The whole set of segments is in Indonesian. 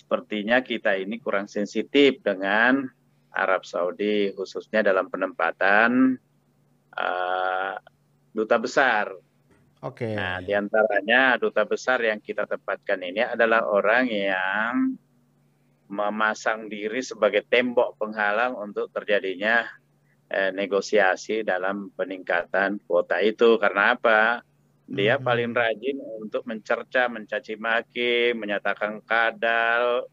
sepertinya kita ini kurang sensitif dengan Arab Saudi khususnya dalam penempatan uh, duta besar. Oke. Okay. Nah, di antaranya duta besar yang kita tempatkan ini adalah orang yang memasang diri sebagai tembok penghalang untuk terjadinya eh, negosiasi dalam peningkatan kuota itu. Karena apa? Dia hmm. paling rajin untuk mencerca, mencaci maki, menyatakan kadal,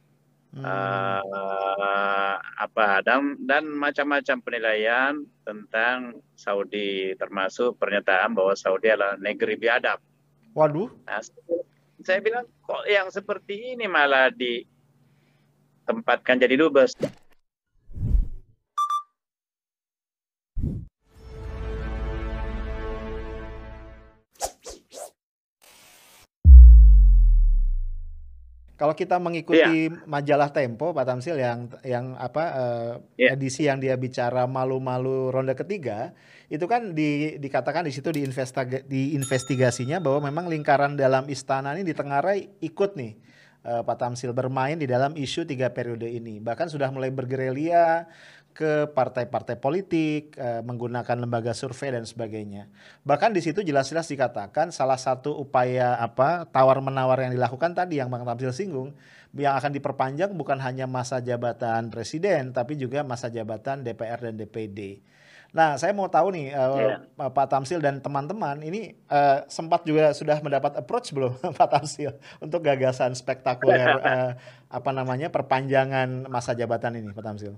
hmm. uh, apa dan dan macam-macam penilaian tentang Saudi, termasuk pernyataan bahwa Saudi adalah negeri biadab. Waduh. Nah, saya bilang kok yang seperti ini malah ditempatkan jadi dubes. Kalau kita mengikuti yeah. majalah Tempo, Pak Tamsil yang yang apa uh, eh, yeah. edisi yang dia bicara malu-malu ronde ketiga, itu kan di, dikatakan di situ di investigasinya bahwa memang lingkaran dalam istana ini ditengarai ikut nih uh, Pak Tamsil bermain di dalam isu tiga periode ini. Bahkan sudah mulai bergerilya ke partai-partai politik, eh, menggunakan lembaga survei dan sebagainya. Bahkan di situ jelas-jelas dikatakan salah satu upaya apa tawar-menawar yang dilakukan tadi yang Bang Tamsil singgung, yang akan diperpanjang bukan hanya masa jabatan presiden, tapi juga masa jabatan DPR dan DPD. Nah, saya mau tahu nih uh, yeah. Pak Tamsil dan teman-teman ini uh, sempat juga sudah mendapat approach belum Pak Tamsil untuk gagasan spektakuler uh, apa namanya perpanjangan masa jabatan ini Pak Tamsil?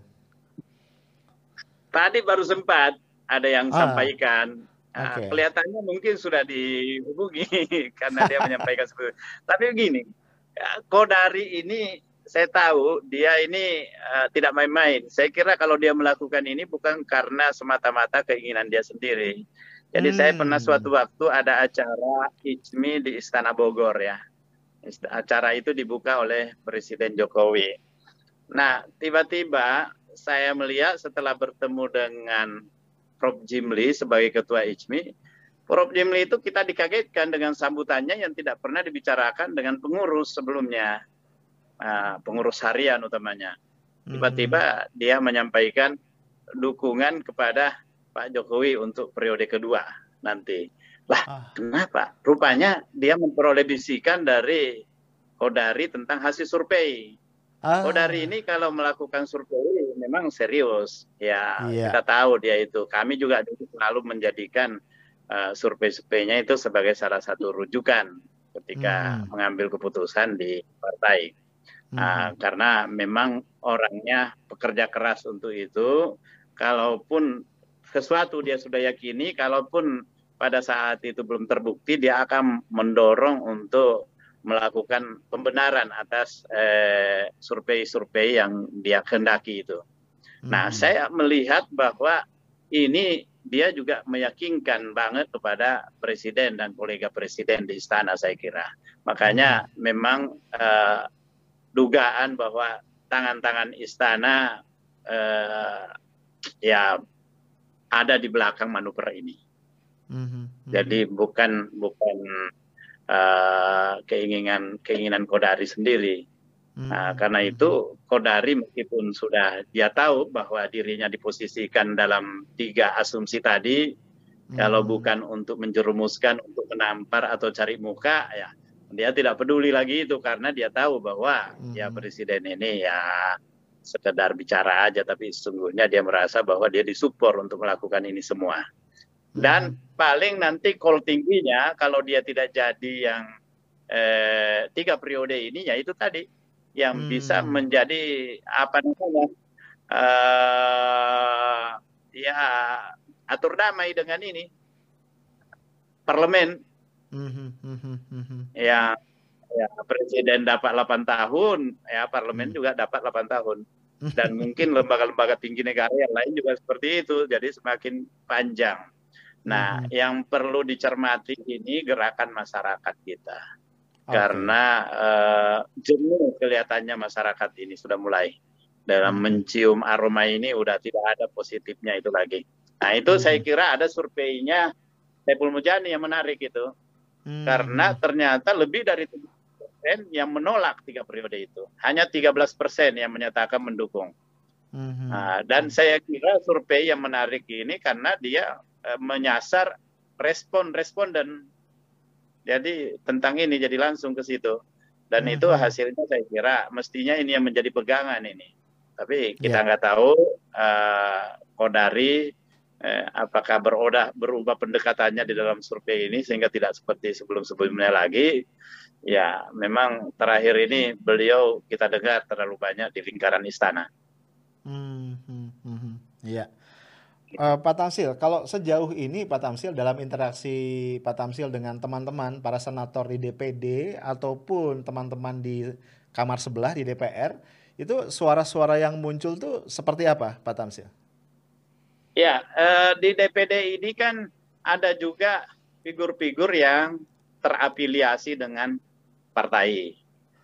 Tadi baru sempat ada yang ah. sampaikan. Nah, okay. kelihatannya mungkin sudah dihubungi karena dia menyampaikan seperti itu. Tapi begini, ya, Kodari ini saya tahu dia ini uh, tidak main-main. Saya kira kalau dia melakukan ini bukan karena semata-mata keinginan dia sendiri. Jadi hmm. saya pernah suatu waktu ada acara ICMI di Istana Bogor ya. Acara itu dibuka oleh Presiden Jokowi. Nah, tiba-tiba saya melihat setelah bertemu dengan Prof. Jimli sebagai ketua ICMI, Prof. Jimli itu kita dikagetkan dengan sambutannya yang tidak pernah dibicarakan dengan pengurus sebelumnya, nah, pengurus harian utamanya. Tiba-tiba hmm. dia menyampaikan dukungan kepada Pak Jokowi untuk periode kedua nanti. Lah, ah. kenapa? Rupanya dia memperoleh bisikan dari Kodari tentang hasil survei. Ah. Kodari ini kalau melakukan survei memang serius. Ya, yeah. kita tahu dia itu. Kami juga selalu menjadikan uh, survei-surveinya itu sebagai salah satu rujukan ketika hmm. mengambil keputusan di partai. Hmm. Uh, karena memang orangnya pekerja keras untuk itu. Kalaupun sesuatu dia sudah yakini, kalaupun pada saat itu belum terbukti, dia akan mendorong untuk melakukan pembenaran atas eh, survei-survei eh, yang dia kehendaki itu. Nah, hmm. saya melihat bahwa ini dia juga meyakinkan banget kepada presiden dan kolega presiden di istana saya kira. Makanya hmm. memang eh, dugaan bahwa tangan-tangan istana eh, ya ada di belakang manuver ini. Hmm. Hmm. Jadi bukan bukan uh, keinginan keinginan Kodari sendiri. Nah, hmm. karena itu Kodari meskipun sudah dia tahu bahwa dirinya diposisikan dalam tiga asumsi tadi, hmm. kalau bukan untuk menjerumuskan, untuk menampar atau cari muka, ya dia tidak peduli lagi itu karena dia tahu bahwa hmm. ya presiden ini ya sekedar bicara aja, tapi sesungguhnya dia merasa bahwa dia disupport untuk melakukan ini semua. Dan hmm. paling nanti call tingginya kalau dia tidak jadi yang eh, tiga periode ini ya itu tadi yang hmm. bisa menjadi apa namanya uh, ya atur damai dengan ini parlemen hmm. Ya ya presiden dapat 8 tahun ya parlemen hmm. juga dapat 8 tahun dan mungkin lembaga-lembaga tinggi negara yang lain juga seperti itu jadi semakin panjang Nah, hmm. yang perlu dicermati ini gerakan masyarakat kita. Okay. Karena uh, jenuh kelihatannya masyarakat ini sudah mulai dalam hmm. mencium aroma ini udah tidak ada positifnya itu lagi. Nah, itu hmm. saya kira ada surveinya Saiful Mujani yang menarik itu. Hmm. Karena ternyata lebih dari persen yang menolak tiga periode itu. Hanya 13 persen yang menyatakan mendukung. Mm-hmm. Nah, dan saya kira survei yang menarik ini karena dia uh, menyasar respon responden. Jadi tentang ini jadi langsung ke situ. Dan mm-hmm. itu hasilnya saya kira mestinya ini yang menjadi pegangan ini. Tapi kita ya. nggak yeah. tahu uh, Kodari eh, apakah berodah berubah pendekatannya di dalam survei ini sehingga tidak seperti sebelum-sebelumnya lagi. Ya, memang terakhir ini beliau kita dengar terlalu banyak di lingkaran istana. Hmm, hmm, hmm. Uh, Pak Tamsil, kalau sejauh ini Pak Tamsil dalam interaksi Pak Tamsil dengan teman-teman para senator di DPD ataupun teman-teman di kamar sebelah di DPR, itu suara-suara yang muncul tuh seperti apa Pak Tamsil? Ya, eh, di DPD ini kan ada juga figur-figur yang terafiliasi dengan partai.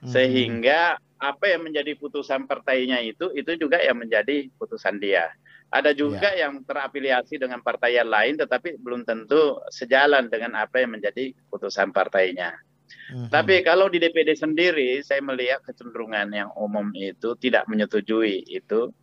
Hmm. Sehingga apa yang menjadi putusan partainya itu itu juga yang menjadi putusan dia. Ada juga ya. yang terafiliasi dengan partai yang lain tetapi belum tentu sejalan dengan apa yang menjadi putusan partainya. Hmm. Tapi kalau di DPD sendiri saya melihat kecenderungan yang umum itu tidak menyetujui itu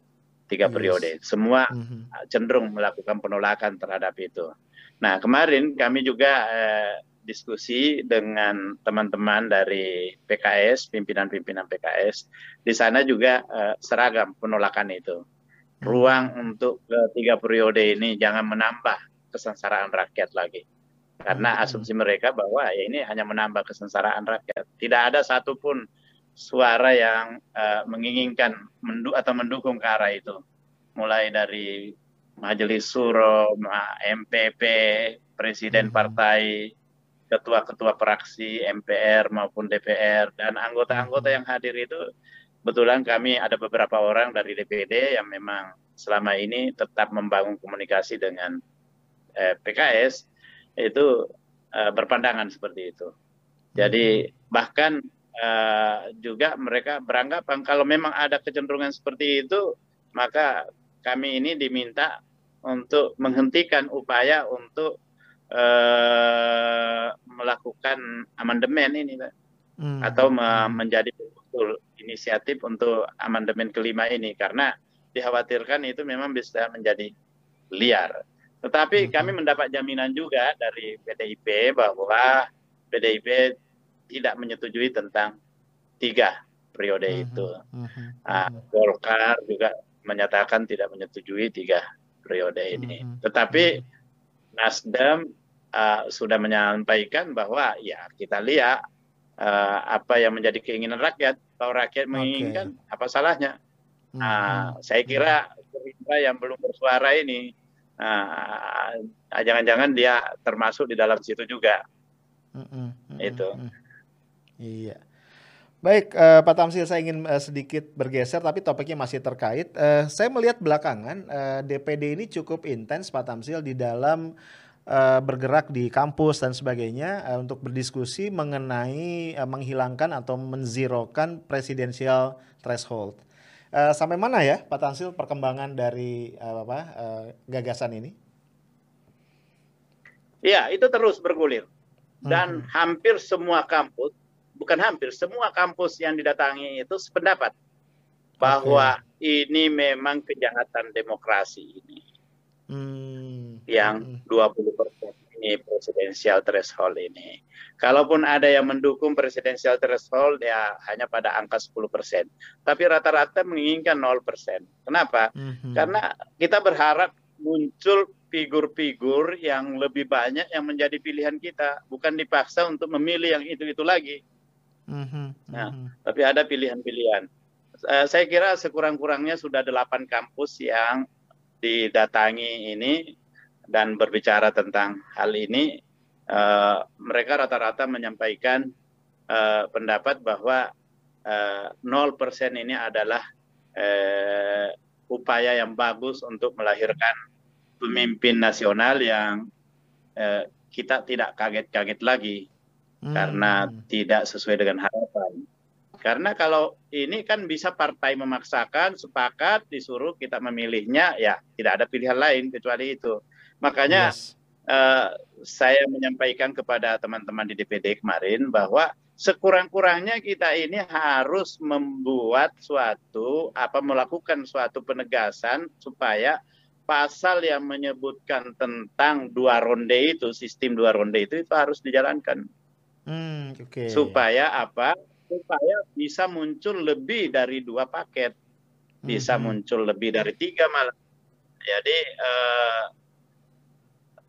tiga yes. periode. Semua mm-hmm. cenderung melakukan penolakan terhadap itu. Nah kemarin kami juga eh, diskusi dengan teman-teman dari PKS, pimpinan-pimpinan PKS. Di sana juga eh, seragam penolakan itu. Mm-hmm. Ruang untuk tiga periode ini jangan menambah kesengsaraan rakyat lagi. Karena mm-hmm. asumsi mereka bahwa ya ini hanya menambah kesengsaraan rakyat. Tidak ada satupun suara yang uh, menginginkan mendu atau mendukung ke arah itu. Mulai dari Majelis Suro, MPP, Presiden hmm. Partai, ketua-ketua fraksi MPR maupun DPR dan anggota-anggota hmm. yang hadir itu kebetulan kami ada beberapa orang dari DPD yang memang selama ini tetap membangun komunikasi dengan eh, PKS itu eh, berpandangan seperti itu. Jadi hmm. bahkan uh, juga mereka beranggapan kalau memang ada kecenderungan seperti itu, maka kami ini diminta untuk menghentikan upaya untuk uh, melakukan amandemen ini, Pak. Hmm. atau me menjadi betul inisiatif untuk amandemen kelima ini karena dikhawatirkan itu memang bisa menjadi liar. Tetapi hmm. kami mendapat jaminan juga dari PDIP bahwa PDIP tidak menyetujui tentang tiga periode uh itu. Uh-huh. Nah, Golkar juga menyatakan tidak menyetujui tiga periode ini. Uh-huh. Tetapi uh-huh. Nasdem uh, sudah menyampaikan bahwa ya kita lihat uh, apa yang menjadi keinginan rakyat. Kalau rakyat menginginkan, okay. apa salahnya? Uh-huh. Nah, saya kira Gerindra yang belum bersuara ini, uh, jangan-jangan dia termasuk di dalam situ juga. Uh-huh. Itu. Uh-huh. Iya. Baik, uh, Pak Tamsil, saya ingin uh, sedikit bergeser, tapi topiknya masih terkait. Uh, saya melihat belakangan uh, DPD ini cukup intens, Pak Tamsil, di dalam uh, bergerak di kampus dan sebagainya uh, untuk berdiskusi mengenai uh, menghilangkan atau menzirokan presidensial threshold. Uh, sampai mana ya, Pak Tamsil, perkembangan dari uh, apa uh, gagasan ini? Ya, itu terus bergulir dan hmm. hampir semua kampus bukan hampir semua kampus yang didatangi itu sependapat bahwa okay. ini memang kejahatan demokrasi ini. Hmm. Yang 20% hmm. ini presidensial threshold ini. Kalaupun ada yang mendukung presidensial threshold ya hanya pada angka 10%. Tapi rata-rata menginginkan 0%. Kenapa? Hmm. Karena kita berharap muncul figur-figur yang lebih banyak yang menjadi pilihan kita, bukan dipaksa untuk memilih yang itu-itu lagi. Mm-hmm. Nah, mm-hmm. tapi ada pilihan-pilihan. Uh, saya kira sekurang-kurangnya sudah delapan kampus yang didatangi ini dan berbicara tentang hal ini. Uh, mereka rata-rata menyampaikan uh, pendapat bahwa nol persen ini adalah upaya yang bagus untuk melahirkan pemimpin nasional yang kita tidak kaget-kaget lagi hmm. karena tidak sesuai dengan harapan. Karena kalau ini kan bisa partai memaksakan, sepakat, disuruh kita memilihnya, ya tidak ada pilihan lain kecuali itu. Makanya yes. uh, saya menyampaikan kepada teman-teman di DPD kemarin bahwa sekurang-kurangnya kita ini harus membuat suatu apa melakukan suatu penegasan supaya pasal yang menyebutkan tentang dua ronde itu sistem dua ronde itu itu harus dijalankan hmm, okay. supaya apa supaya bisa muncul lebih dari dua paket bisa hmm. muncul lebih dari tiga malah jadi uh,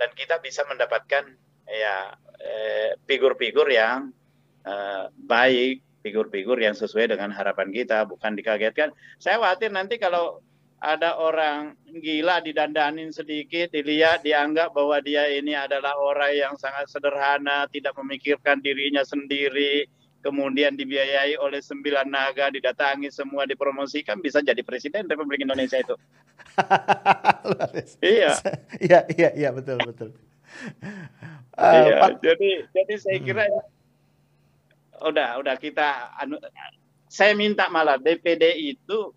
dan kita bisa mendapatkan ya eh, figur-figur eh, yang eh, baik, figur-figur yang sesuai dengan harapan kita, bukan dikagetkan. Saya khawatir nanti kalau ada orang gila didandanin sedikit, dilihat, dianggap bahwa dia ini adalah orang yang sangat sederhana, tidak memikirkan dirinya sendiri, kemudian dibiayai oleh sembilan naga, didatangi semua, dipromosikan, bisa jadi presiden Republik Indonesia itu. iya. Iya, iya, iya, betul, betul. Uh, iya, jadi jadi saya hmm. kira hmm. udah udah kita anu, saya minta malah DPD itu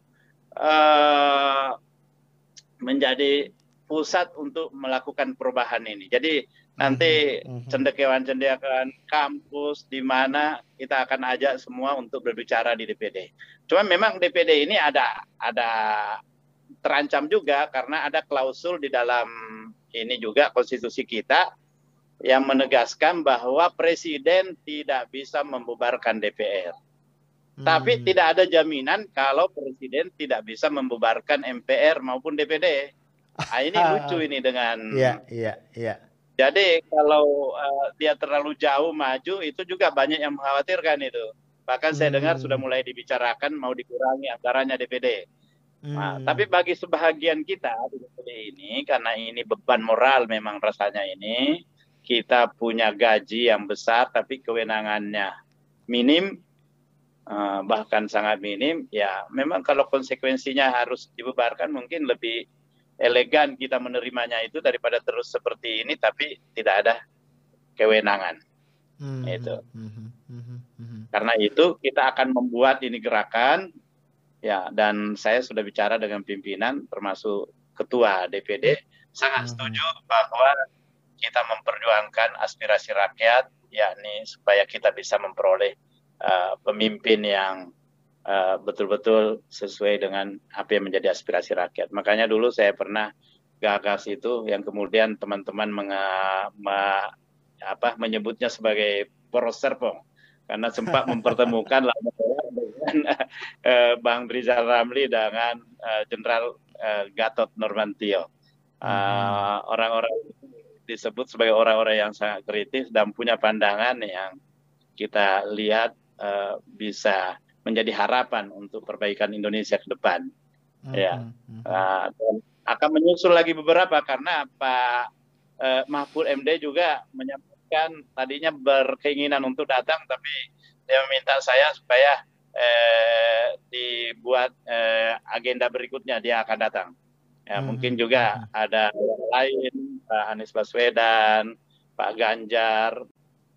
uh, menjadi pusat untuk melakukan perubahan ini. Jadi nanti mm -hmm. cendekiawan-cendekiawan kampus di mana kita akan ajak semua untuk berbicara di DPD. Cuma memang DPD ini ada ada terancam juga karena ada klausul di dalam ini juga konstitusi kita yang menegaskan bahwa presiden tidak bisa membubarkan DPR. Hmm. Tapi tidak ada jaminan kalau presiden tidak bisa membubarkan MPR maupun DPD. Nah, ini lucu ini dengan Iya, iya, iya. Jadi kalau uh, dia terlalu jauh maju itu juga banyak yang mengkhawatirkan itu. Bahkan hmm. saya dengar sudah mulai dibicarakan mau dikurangi anggarannya DPD. Nah, hmm. tapi bagi sebahagian kita di DPD ini karena ini beban moral memang rasanya ini kita punya gaji yang besar tapi kewenangannya minim uh, bahkan sangat minim ya memang kalau konsekuensinya harus dibubarkan mungkin lebih elegan kita menerimanya itu daripada terus seperti ini tapi tidak ada kewenangan hmm. itu hmm. Hmm. Hmm. karena itu kita akan membuat ini gerakan ya dan saya sudah bicara dengan pimpinan termasuk ketua DPD sangat hmm. setuju bahwa kita memperjuangkan aspirasi rakyat yakni supaya kita bisa memperoleh uh, pemimpin yang Eh, betul-betul uh, sesuai dengan apa yang menjadi aspirasi rakyat. Makanya dulu saya pernah gagas itu yang kemudian teman-teman me, apa, menyebutnya sebagai poros serpong karena sempat mempertemukan dengan uh, Bang Rizal Ramli dengan Jenderal uh, Gatot Nurmantio. Orang-orang uh, disebut sebagai orang-orang yang sangat kritis dan punya pandangan yang kita lihat uh, bisa menjadi harapan untuk perbaikan Indonesia ke depan. Hmm. Ya, uh, dan akan menyusul lagi beberapa karena Pak uh, Mahfud MD juga menyampaikan tadinya berkeinginan untuk datang, tapi dia meminta saya supaya uh, dibuat uh, agenda berikutnya dia akan datang. Ya, hmm. mungkin juga ada yang lain, Pak Anies Baswedan, Pak Ganjar,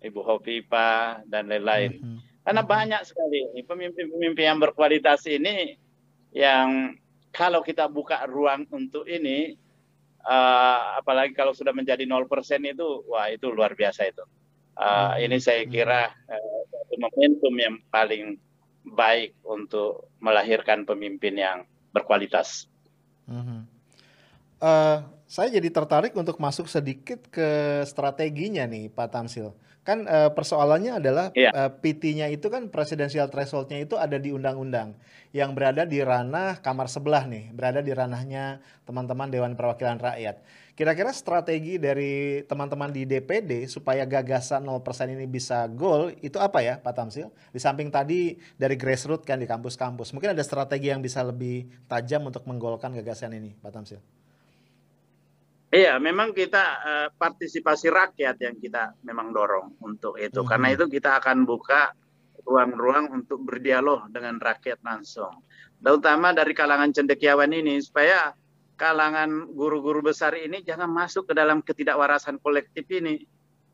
Ibu Hovifa dan lain-lain. Hmm. Karena banyak sekali pemimpin-pemimpin yang berkualitas ini yang kalau kita buka ruang untuk ini, uh, apalagi kalau sudah menjadi 0% itu, wah itu luar biasa itu. Uh, ini saya kira uh, momentum yang paling baik untuk melahirkan pemimpin yang berkualitas. Uh, saya jadi tertarik untuk masuk sedikit ke strateginya nih, Pak Tamsil kan uh, persoalannya adalah yeah. Iya. uh, PT-nya itu kan presidensial threshold-nya itu ada di undang-undang yang berada di ranah kamar sebelah nih, berada di ranahnya teman-teman Dewan Perwakilan Rakyat. Kira-kira strategi dari teman-teman di DPD supaya gagasan 0% ini bisa goal itu apa ya Pak Tamsil? Di samping tadi dari grassroots kan di kampus-kampus, mungkin ada strategi yang bisa lebih tajam untuk menggolkan gagasan ini Pak Tamsil? Iya, memang kita uh, partisipasi rakyat yang kita memang dorong untuk itu. Hmm. Karena itu kita akan buka ruang-ruang untuk berdialog dengan rakyat langsung. Terutama dari kalangan cendekiawan ini supaya kalangan guru-guru besar ini jangan masuk ke dalam ketidakwarasan kolektif ini.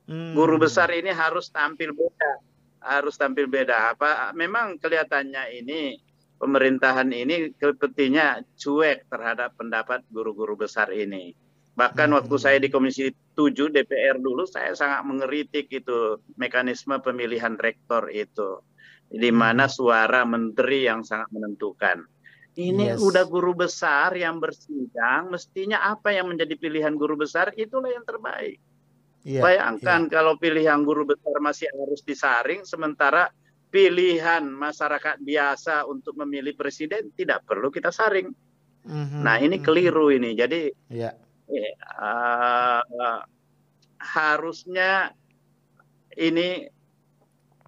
Hmm. Guru besar ini harus tampil beda, harus tampil beda. Apa memang kelihatannya ini pemerintahan ini sepertinya cuek terhadap pendapat guru-guru besar ini Bahkan hmm. waktu saya di Komisi 7 DPR dulu, saya sangat mengeritik itu mekanisme pemilihan rektor itu, di mana hmm. suara menteri yang sangat menentukan. Ini yes. udah guru besar yang bersidang, mestinya apa yang menjadi pilihan guru besar itulah yang terbaik. Yeah, Bayangkan yeah. kalau pilihan guru besar masih harus disaring, sementara pilihan masyarakat biasa untuk memilih presiden tidak perlu kita saring. Mm-hmm. Nah ini keliru ini. Jadi yeah. Uh, harusnya ini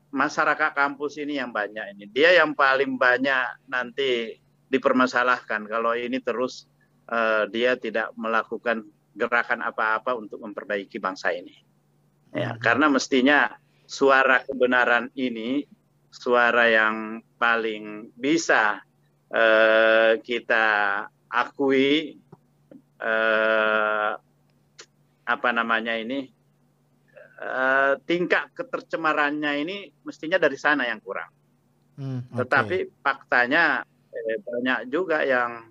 masyarakat kampus ini yang banyak ini. Dia yang paling banyak nanti dipermasalahkan kalau ini terus uh, dia tidak melakukan gerakan apa-apa untuk memperbaiki bangsa ini. Ya, hmm. karena mestinya suara kebenaran ini suara yang paling bisa uh, kita akui uh, apa namanya ini uh, tingkat ketercemarannya ini mestinya dari sana yang kurang. Hmm, okay. Tetapi faktanya eh, banyak juga yang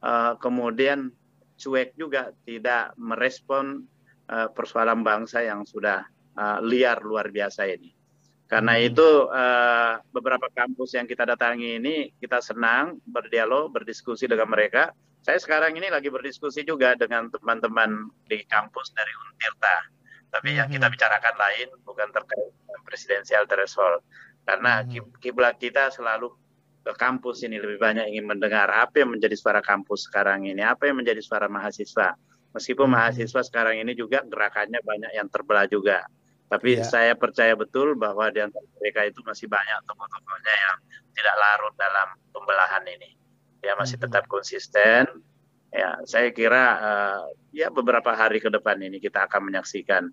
uh, kemudian cuek juga tidak merespon uh, persoalan bangsa yang sudah uh, liar luar biasa ini. Karena hmm. itu uh, beberapa kampus yang kita datangi ini kita senang berdialog, berdiskusi dengan mereka. Saya sekarang ini lagi berdiskusi juga dengan teman-teman di kampus dari Untirta. Tapi yang kita hmm. bicarakan lain bukan terkait presidensial threshold. Karena hmm. kiblat kita selalu ke kampus ini lebih banyak ingin mendengar apa yang menjadi suara kampus sekarang ini, apa yang menjadi suara mahasiswa. Meskipun hmm. mahasiswa sekarang ini juga gerakannya banyak yang terbelah juga. Tapi ya. saya percaya betul bahwa di antara mereka itu masih banyak tokoh-tokohnya yang tidak larut dalam pembelahan ini. Dia masih hmm. tetap konsisten. Ya, saya kira uh, ya beberapa hari ke depan ini kita akan menyaksikan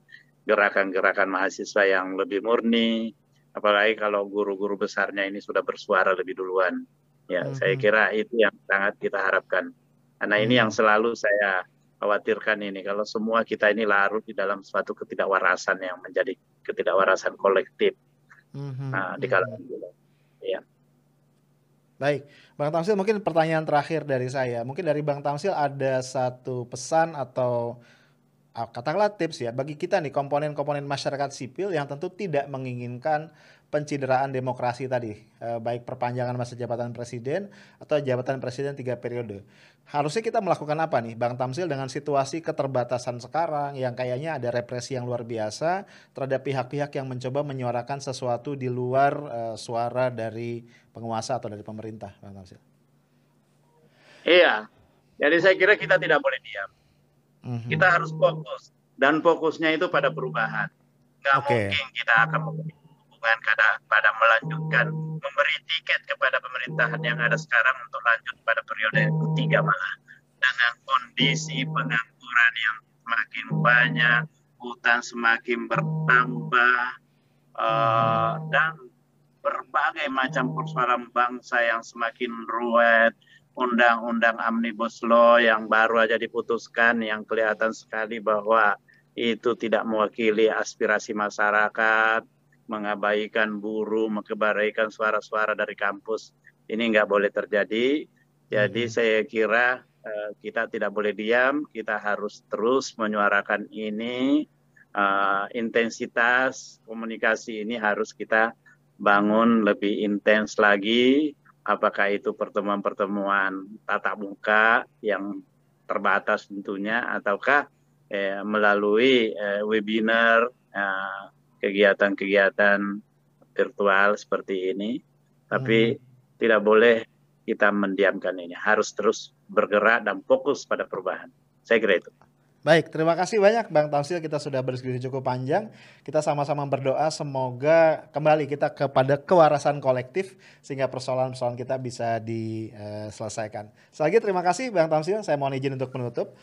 gerakan-gerakan mahasiswa yang lebih murni, apalagi kalau guru-guru besarnya ini sudah bersuara lebih duluan. Ya, hmm. saya kira itu yang sangat kita harapkan. Karena hmm. ini yang selalu saya khawatirkan ini kalau semua kita ini larut di dalam suatu ketidakwarasan yang menjadi ketidakwarasan kolektif hmm. nah, di kalangan kita. Ya. Baik, Bang Tamsil mungkin pertanyaan terakhir dari saya. Mungkin dari Bang Tamsil ada satu pesan atau Ah, katakanlah tips ya bagi kita nih komponen-komponen masyarakat sipil yang tentu tidak menginginkan pencideraan demokrasi tadi eh, baik perpanjangan masa jabatan presiden atau jabatan presiden tiga periode. Harusnya kita melakukan apa nih Bang Tamsil dengan situasi keterbatasan sekarang yang kayaknya ada represi yang luar biasa terhadap pihak-pihak yang mencoba menyuarakan sesuatu di luar uh, suara dari penguasa atau dari pemerintah Bang Tamsil? Iya. Jadi saya kira kita tidak boleh diam. Hmm Kita harus fokus. Dan fokusnya itu pada perubahan. Nggak okay. mungkin kita akan hubungan pada, pada melanjutkan memberi tiket kepada pemerintahan yang ada sekarang untuk lanjut pada periode ketiga malah. Dengan kondisi pengangguran yang semakin banyak, hutan semakin bertambah uh, dan berbagai macam persoalan bangsa yang semakin ruwet, undang-undang omnibus law yang baru aja diputuskan yang kelihatan sekali bahwa itu tidak mewakili aspirasi masyarakat, mengabaikan buruh, mengabaikan suara-suara dari kampus. Ini nggak boleh terjadi. Jadi hmm. saya kira uh, kita tidak boleh diam, kita harus terus menyuarakan ini. Uh, intensitas komunikasi ini harus kita bangun lebih intens lagi apakah itu pertemuan-pertemuan tatap muka yang terbatas tentunya ataukah eh, melalui eh, webinar eh, kegiatan-kegiatan virtual seperti ini tapi hmm. tidak boleh kita mendiamkan ini harus terus bergerak dan fokus pada perubahan saya kira itu Baik, terima kasih banyak Bang Tausil. Kita sudah berdiskusi cukup panjang. Kita sama-sama berdoa semoga kembali kita kepada kewarasan kolektif sehingga persoalan-persoalan kita bisa diselesaikan. Sekali lagi terima kasih Bang Tausil. Saya mohon izin untuk menutup.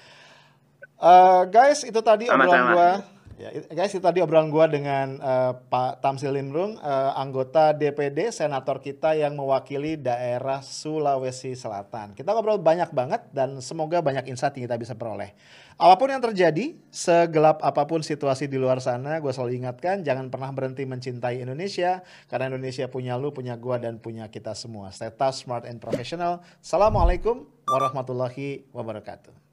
Uh, guys, itu tadi obrolan gua. Ya, guys, itu tadi obrolan gua dengan uh, Pak Tamsil uh, anggota DPD, senator kita yang mewakili daerah Sulawesi Selatan. Kita ngobrol banyak banget dan semoga banyak insight yang kita bisa peroleh. Apa pun yang terjadi, segelap apa pun situasi di luar sana, gue selalu ingatkan jangan pernah berhenti mencintai Indonesia karena Indonesia punya lu, punya gue dan punya kita semua. Stay tough, smart and professional. Assalamualaikum warahmatullahi wabarakatuh.